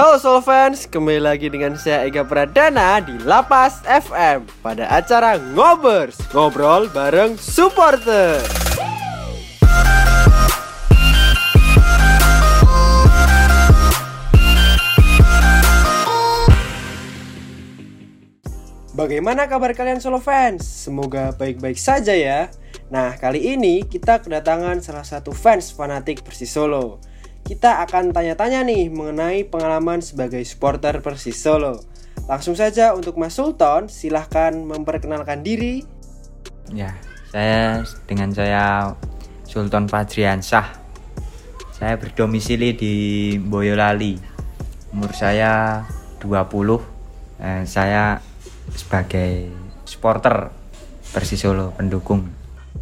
Halo Soul Fans, kembali lagi dengan saya Ega Pradana di Lapas FM pada acara Ngobers, ngobrol bareng supporter. Bagaimana kabar kalian Solo fans? Semoga baik-baik saja ya. Nah, kali ini kita kedatangan salah satu fans fanatik Persis Solo. Kita akan tanya-tanya nih mengenai pengalaman sebagai supporter Persis Solo. Langsung saja untuk Mas Sultan, silahkan memperkenalkan diri. Ya, saya dengan saya Sultan Fadriansah. Saya berdomisili di Boyolali. Umur saya 20. Eh, saya sebagai supporter Persis Solo pendukung.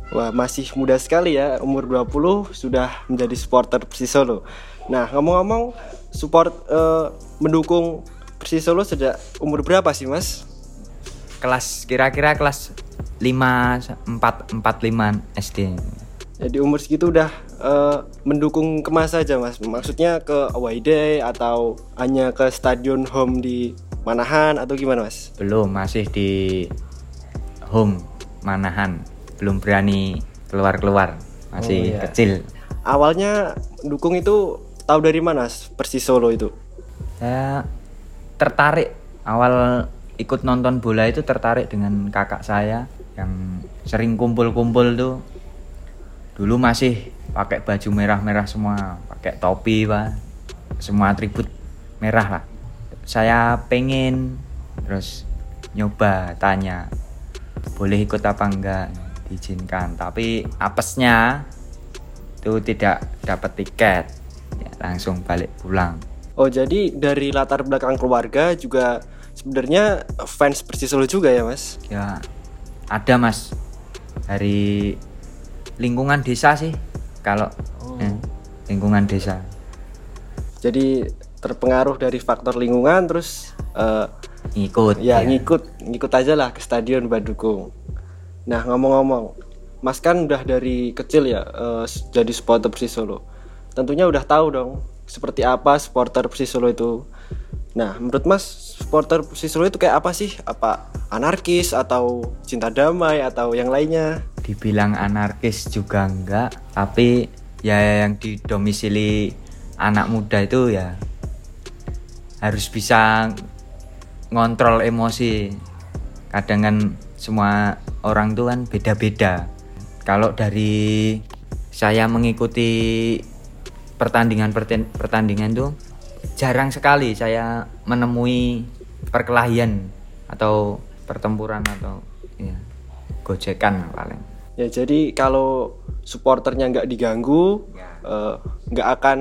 Wah, masih muda sekali ya, umur 20 sudah menjadi supporter Persis Solo. Nah, ngomong-ngomong support eh, mendukung Persis Solo sejak umur berapa sih, Mas? Kelas kira-kira kelas 5 4 45 SD. Jadi umur segitu udah eh, mendukung kemas saja, Mas. Maksudnya ke away day atau hanya ke stadion home di Manahan atau gimana, Mas? Belum, masih di home Manahan. Belum berani keluar-keluar. Masih Oh, iya. kecil. Awalnya dukung itu tahu dari mana Persis Solo itu? Saya tertarik awal ikut nonton bola itu tertarik dengan kakak saya yang sering kumpul-kumpul tuh dulu masih pakai baju merah-merah semua pakai topi pak semua atribut merah lah saya pengen terus nyoba tanya boleh ikut apa enggak diizinkan tapi apesnya itu tidak dapat tiket. Ya, langsung balik pulang. Oh, jadi dari latar belakang keluarga juga sebenarnya fans Persis Solo juga ya, Mas? ya ada mas. Dari lingkungan desa sih kalau eh, lingkungan desa. Jadi terpengaruh dari faktor lingkungan terus eh, ngikut ya ngikut ngikut aja lah ke stadion buat dukung. Nah, ngomong-ngomong, Mas kan udah dari kecil ya eh, jadi supporter Persis Solo. Tentunya udah tahu dong seperti apa supporter Persis Solo itu. Nah, menurut Mas, supporter Persis Solo itu kayak apa sih? Apa anarkis atau cinta damai atau yang lainnya? dibilang anarkis juga enggak tapi ya yang didomisili anak muda itu ya harus bisa ngontrol emosi kadang kan semua orang tuh kan beda-beda. Kalau dari saya mengikuti pertandingan pertandingan tuh jarang sekali saya menemui perkelahian atau pertempuran atau ya gojekan paling. Ya jadi kalau supporternya nggak diganggu, eh, nggak akan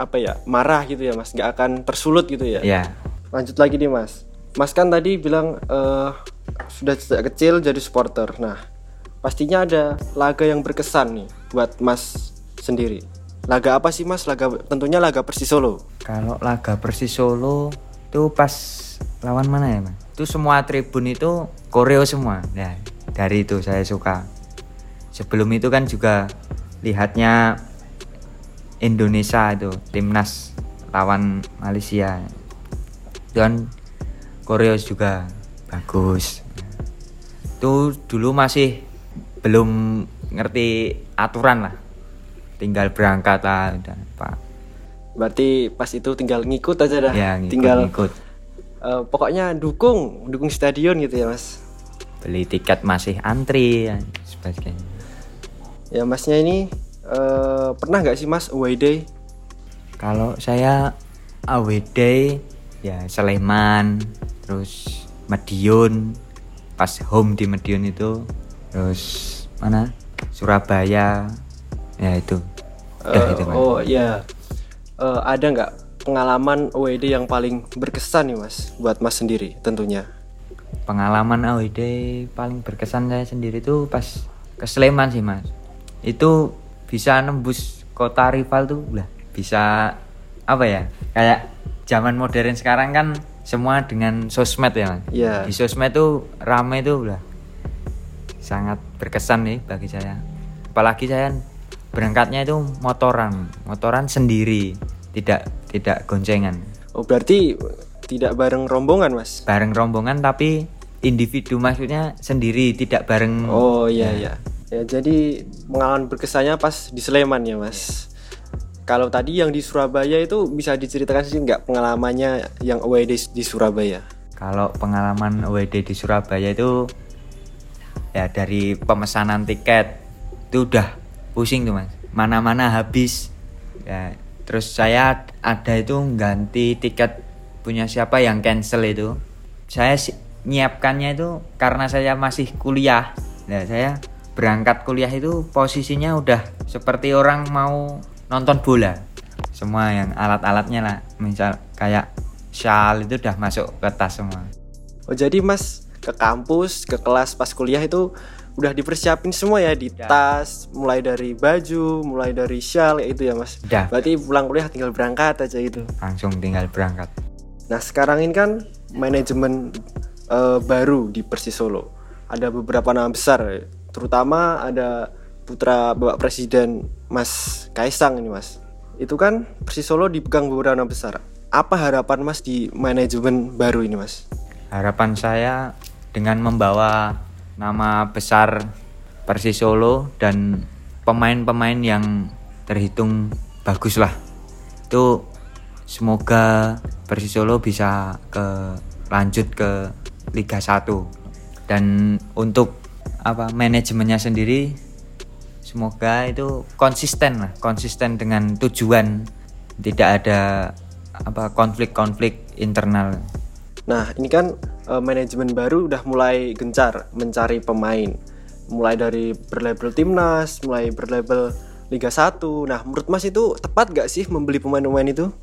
apa ya marah gitu ya mas, nggak akan tersulut gitu ya. ya. Lanjut lagi nih mas, mas kan tadi bilang eh, sudah sejak kecil jadi supporter. Nah pastinya ada laga yang berkesan nih buat mas sendiri. Laga apa sih mas? Laga tentunya laga Persis Solo. Kalau laga Persis Solo itu pas lawan mana ya, Mas? Itu semua tribun itu koreo semua. Ya, dari itu saya suka. Sebelum itu kan juga lihatnya Indonesia itu timnas lawan Malaysia. Itu kan koreo juga bagus. Itu dulu masih belum ngerti aturan lah. Tinggal berangkat lah udah, Pak. Berarti pas itu tinggal ngikut aja dah. Ya, ngikut, tinggal ngikut. eh, pokoknya dukung, dukung stadion gitu ya mas. beli tiket masih antri dan sebagainya Ya masnya ini eh, pernah nggak sih mas away day? kalau saya away day ya Sleman terus Madiun pas home di Madiun itu terus mana? Surabaya. Ya itu. Udah Eh, itu Mas. oh iya, Eh, ada nggak pengalaman day yang paling berkesan nih mas? Buat mas sendiri tentunya? pengalaman day paling berkesan saya sendiri itu pas ke Sleman sih mas. Itu bisa nembus kota rival tuh lah bisa apa ya kayak zaman modern sekarang kan semua dengan sosmed ya mas Iya. di sosmed tuh rame tuh lah sangat berkesan nih bagi saya apalagi saya berangkatnya itu motoran motoran sendiri tidak tidak goncengan Oh berarti tidak bareng rombongan mas? bareng rombongan tapi individu maksudnya sendiri tidak bareng Oh iya iya. Ya jadi pengalaman berkesannya pas di Sleman ya mas. Kalau tadi yang di Surabaya itu bisa diceritakan sih nggak pengalamannya yang away di, di Surabaya? kalau pengalaman WD di Surabaya itu ya dari pemesanan tiket itu udah pusing tuh mas. Mana-mana habis. Ya terus saya ada itu ganti tiket punya siapa yang cancel itu. Saya nyiapkannya itu karena saya masih kuliah. Nah saya berangkat kuliah itu posisinya udah seperti orang mau nonton bola semua yang alat-alatnya lah misal kayak shawl itu udah masuk ke tas semua Oh jadi mas ke kampus ke kelas pas kuliah itu udah dipersiapin semua ya di tas mulai dari baju mulai dari shawl ya itu ya mas. Udah. Berarti pulang kuliah tinggal berangkat aja itu. langsung tinggal berangkat Nah sekarang ini kan manajemen eh, baru di Persis Solo. Ada beberapa nama besar, terutama ada putra Bapak Presiden Mas Kaisang ini Mas. Itu kan Persis Solo dipegang beberapa nama besar. Apa harapan Mas di manajemen baru ini Mas? harapan saya dengan membawa nama besar Persis Solo dan pemain-pemain yang terhitung bagus lah itu semoga Persis Solo bisa ke lanjut ke Liga 1 dan untuk apa manajemennya sendiri semoga itu konsisten lah konsisten dengan tujuan tidak ada apa konflik-konflik internal Nah, ini kan eh, manajemen baru udah mulai gencar mencari pemain. Mulai dari berlabel timnas, mulai berlabel Liga 1. Nah, menurut Mas itu tepat gak sih membeli pemain-pemain itu?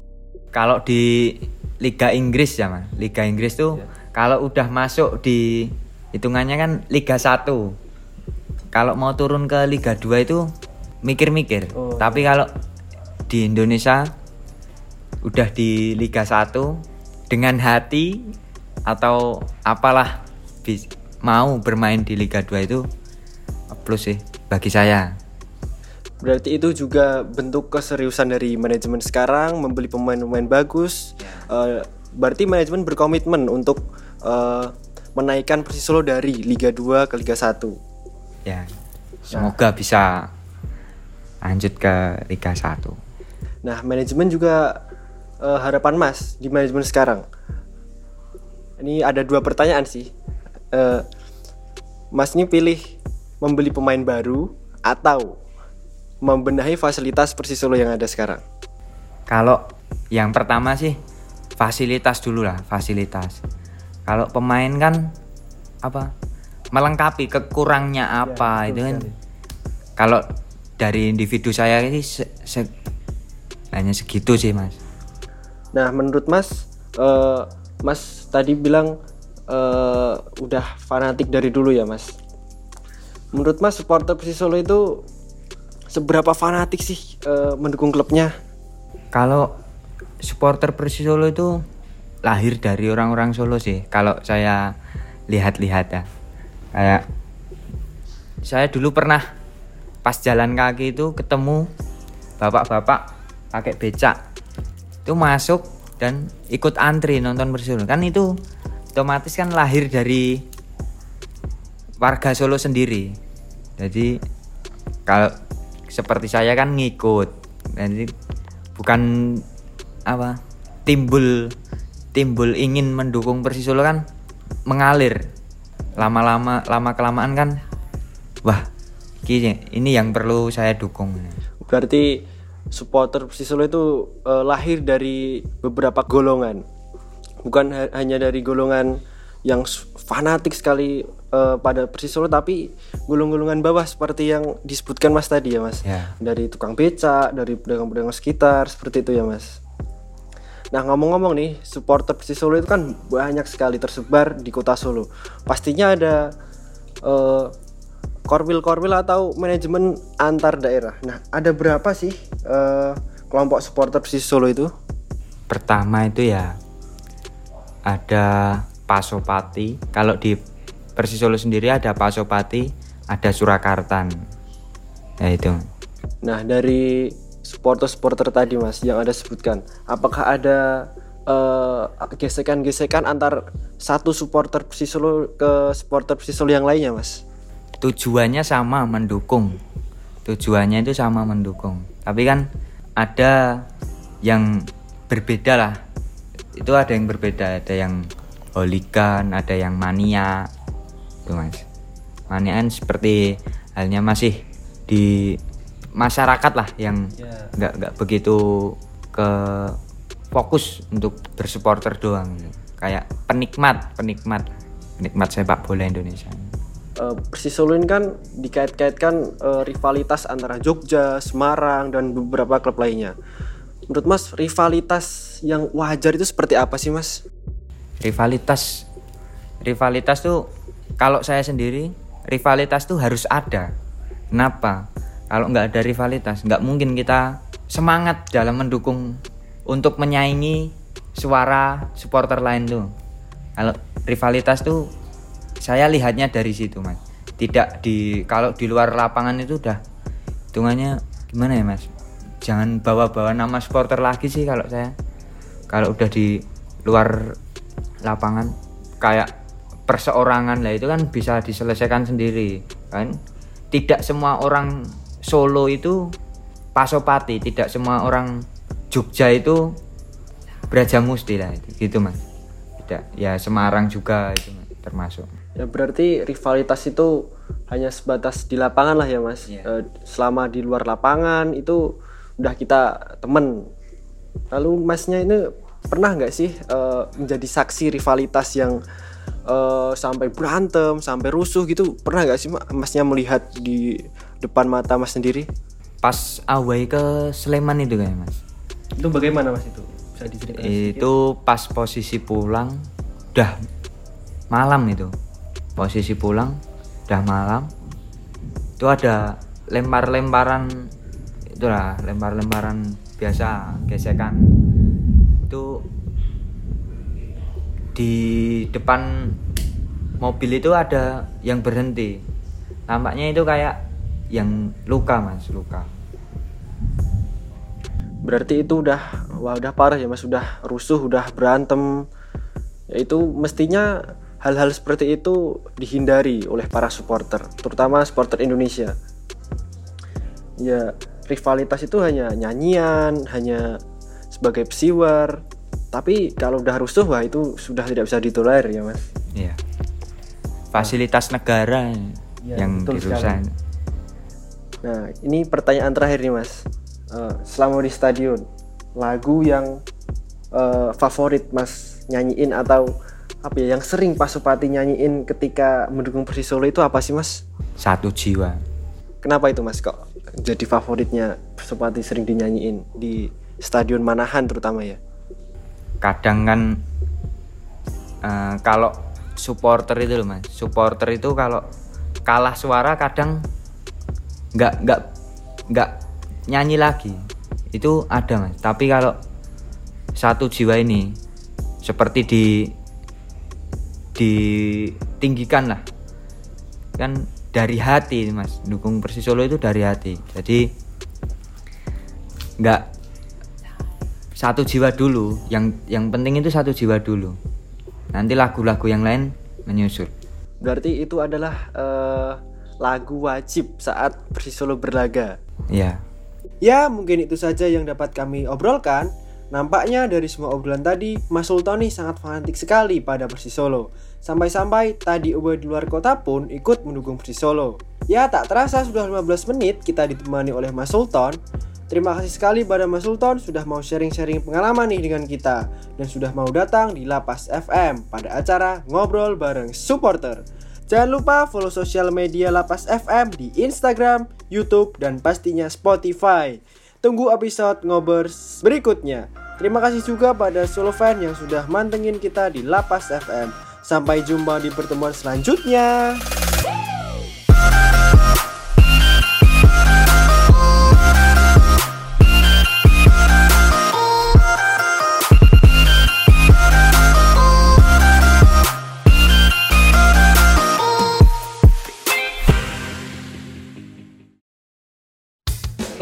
Kalau di Liga Inggris ya mas, Liga Inggris tuh kalau udah masuk di hitungannya kan Liga 1 Kalau mau turun ke Liga 2 itu mikir-mikir. Oh. Tapi kalau di Indonesia udah di Liga 1 dengan hati atau apalah bis- mau bermain di Liga 2 itu plus sih bagi saya. Berarti itu juga bentuk keseriusan dari manajemen sekarang membeli pemain-pemain bagus. Eh, berarti manajemen berkomitmen untuk eh, menaikkan Persis Solo dari Liga 2 ke Liga 1. Ya. Semoga bisa lanjut ke Liga 1. Nah, manajemen juga eh, harapan Mas di manajemen sekarang. Ini ada dua pertanyaan sih. Eh, mas ini pilih membeli pemain baru atau membenahi fasilitas Persis Solo yang ada sekarang? Kalau yang pertama sih fasilitas dulu lah, fasilitas. Kalau pemain kan apa? Melengkapi kekurangnya apa itu kan. Kalau dari individu saya ini se- se- hanya segitu sih, Mas. Nah, menurut Mas, eh, Mas tadi bilang eh, udah fanatik dari dulu ya, Mas. Menurut Mas, supporter Persis Solo itu seberapa fanatik sih eh, mendukung klubnya? Kalau supporter Persis Solo itu lahir dari orang-orang Solo sih. Kalau saya lihat-lihat ya. Kayak saya dulu pernah pas jalan kaki itu ketemu bapak-bapak pakai becak. Itu masuk dan ikut antri nonton Persis Solo. Kan itu otomatis kan lahir dari warga Solo sendiri. Jadi kalau seperti saya kan ngikut. Jadi bukan apa timbul timbul ingin mendukung Persis kan mengalir lama-lama lama kelamaan kan wah ki- ini yang perlu saya dukung Berarti supporter Persis Solo itu eh, lahir dari beberapa golongan. Bukan ha- hanya dari golongan yang fanatik sekali eh, pada Persis Solo tapi golongan-golongan bawah seperti yang disebutkan Mas tadi ya Mas. Ya. Dari tukang becak, dari pedagang-pedagang sekitar seperti itu ya Mas. Nah ngomong-ngomong nih supporter Persis Solo itu kan banyak sekali tersebar di kota Solo. Pastinya ada eh, korwil-korwil atau manajemen antar daerah. Nah ada berapa sih eh, kelompok supporter Persis Solo itu? pertama itu ya ada Pasopati kalau di Persis Solo sendiri ada Pasopati ada Surakartan ya itu Nah dari supporter-supporter tadi mas yang ada sebutkan, apakah ada eh, gesekan-gesekan antar satu supporter Persisolo ke supporter Persisolo yang lainnya mas? Tujuannya sama mendukung. Tujuannya itu sama mendukung. Tapi kan ada yang berbeda lah. Itu ada yang berbeda. Ada yang holigan ada yang mania. Itu mas. Mania seperti halnya masih di masyarakat lah yang Ya. nggak nggak begitu ke fokus untuk bersupporter doang kayak penikmat penikmat penikmat sepak bola Indonesia Eh, Persisolo ini kan dikait-kaitkan eh, rivalitas antara Jogja, Semarang dan beberapa klub lainnya. Menurut Mas, rivalitas yang wajar itu seperti apa sih Mas? rivalitas rivalitas tuh kalau saya sendiri rivalitas tuh harus ada kenapa kalau nggak ada rivalitas nggak mungkin kita semangat dalam mendukung untuk menyaingi suara supporter lain tuh. Kalau rivalitas tuh saya lihatnya dari situ mas. Tidak di kalau di luar lapangan itu udah hitungannya gimana ya mas? Jangan bawa-bawa nama supporter lagi sih kalau saya. Kalau udah di luar lapangan kayak perseorangan lah itu kan bisa diselesaikan sendiri kan? Tidak semua orang Solo itu pasopati tidak semua orang Jogja itu Braja Musti lah itu gitu mas tidak ya Semarang juga itu Mas, termasuk Ya berarti rivalitas itu hanya sebatas di lapangan lah ya Mas. Iya. Eh, selama di luar lapangan itu udah kita temen. Lalu Masnya ini pernah nggak sih eh, menjadi saksi rivalitas yang eh, sampai berantem, sampai rusuh gitu? Pernah nggak sih Ma- Masnya melihat di depan mata Mas sendiri? pas away ke Sleman itu kayak mas Itu bagaimana Mas itu? Bisa diceritakan? itu pas posisi pulang udah malam itu posisi pulang udah malam itu ada lempar-lemparan itulah lempar-lemparan biasa gesekan itu di depan mobil itu ada yang berhenti nampaknya itu kayak yang luka mas luka Berarti itu udah wah udah parah ya Mas, udah rusuh, udah berantem. Ya itu mestinya hal-hal seperti itu dihindari oleh para supporter, terutama supporter Indonesia. Ya, rivalitas itu hanya nyanyian, hanya sebagai pesiwar. Tapi kalau udah rusuh wah itu sudah tidak bisa ditolerir ya, Mas. Iya. Fasilitas negara Iya, yang dirusak. Nah, ini pertanyaan terakhir nih, Mas. Eh, selama di stadion, lagu yang eh, favorit Mas nyanyiin atau apa ya yang sering Pak Supati nyanyiin ketika mendukung Persisolo itu apa sih, Mas? Satu jiwa. Kenapa itu, Mas? Kok jadi favoritnya Supati sering dinyanyiin di stadion Manahan terutama ya? Kadang kan eh, kalau supporter itu loh mas, supporter itu kalau kalah suara kadang nggak nggak nggak nyanyi lagi. Itu ada mas. Tapi kalau satu jiwa ini seperti di ditinggikan lah. Kan dari hati mas. Dukung Persis Solo itu dari hati. Jadi nggak satu jiwa dulu. Yang yang penting itu satu jiwa dulu. Nanti lagu-lagu yang lain menyusul. Berarti itu adalah eh, lagu wajib saat Persisolo berlaga. ya Ya, mungkin itu saja yang dapat kami obrolkan. Nampaknya dari semua obrolan tadi, Mas Sultoni sangat fanatik sekali pada Persisolo. Sampai-sampai tadi Uwe di luar kota pun ikut mendukung Persisolo. Ya, tak terasa sudah 15 menit kita ditemani oleh Mas Sultan. Terima kasih sekali pada Mas Sultan sudah mau sharing-sharing pengalaman nih dengan kita dan sudah mau datang di Lapas FM pada acara Ngobrol bareng Supporter. Jangan lupa follow sosial media Lapas FM di Instagram, YouTube, dan pastinya Spotify. Tunggu episode ngobers berikutnya. Terima kasih juga pada solo fan yang sudah mantengin kita di Lapas FM. Sampai jumpa di pertemuan selanjutnya.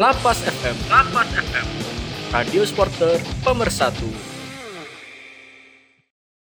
Lapas FM. Lapas FM. Radio Supporter Pemersatu.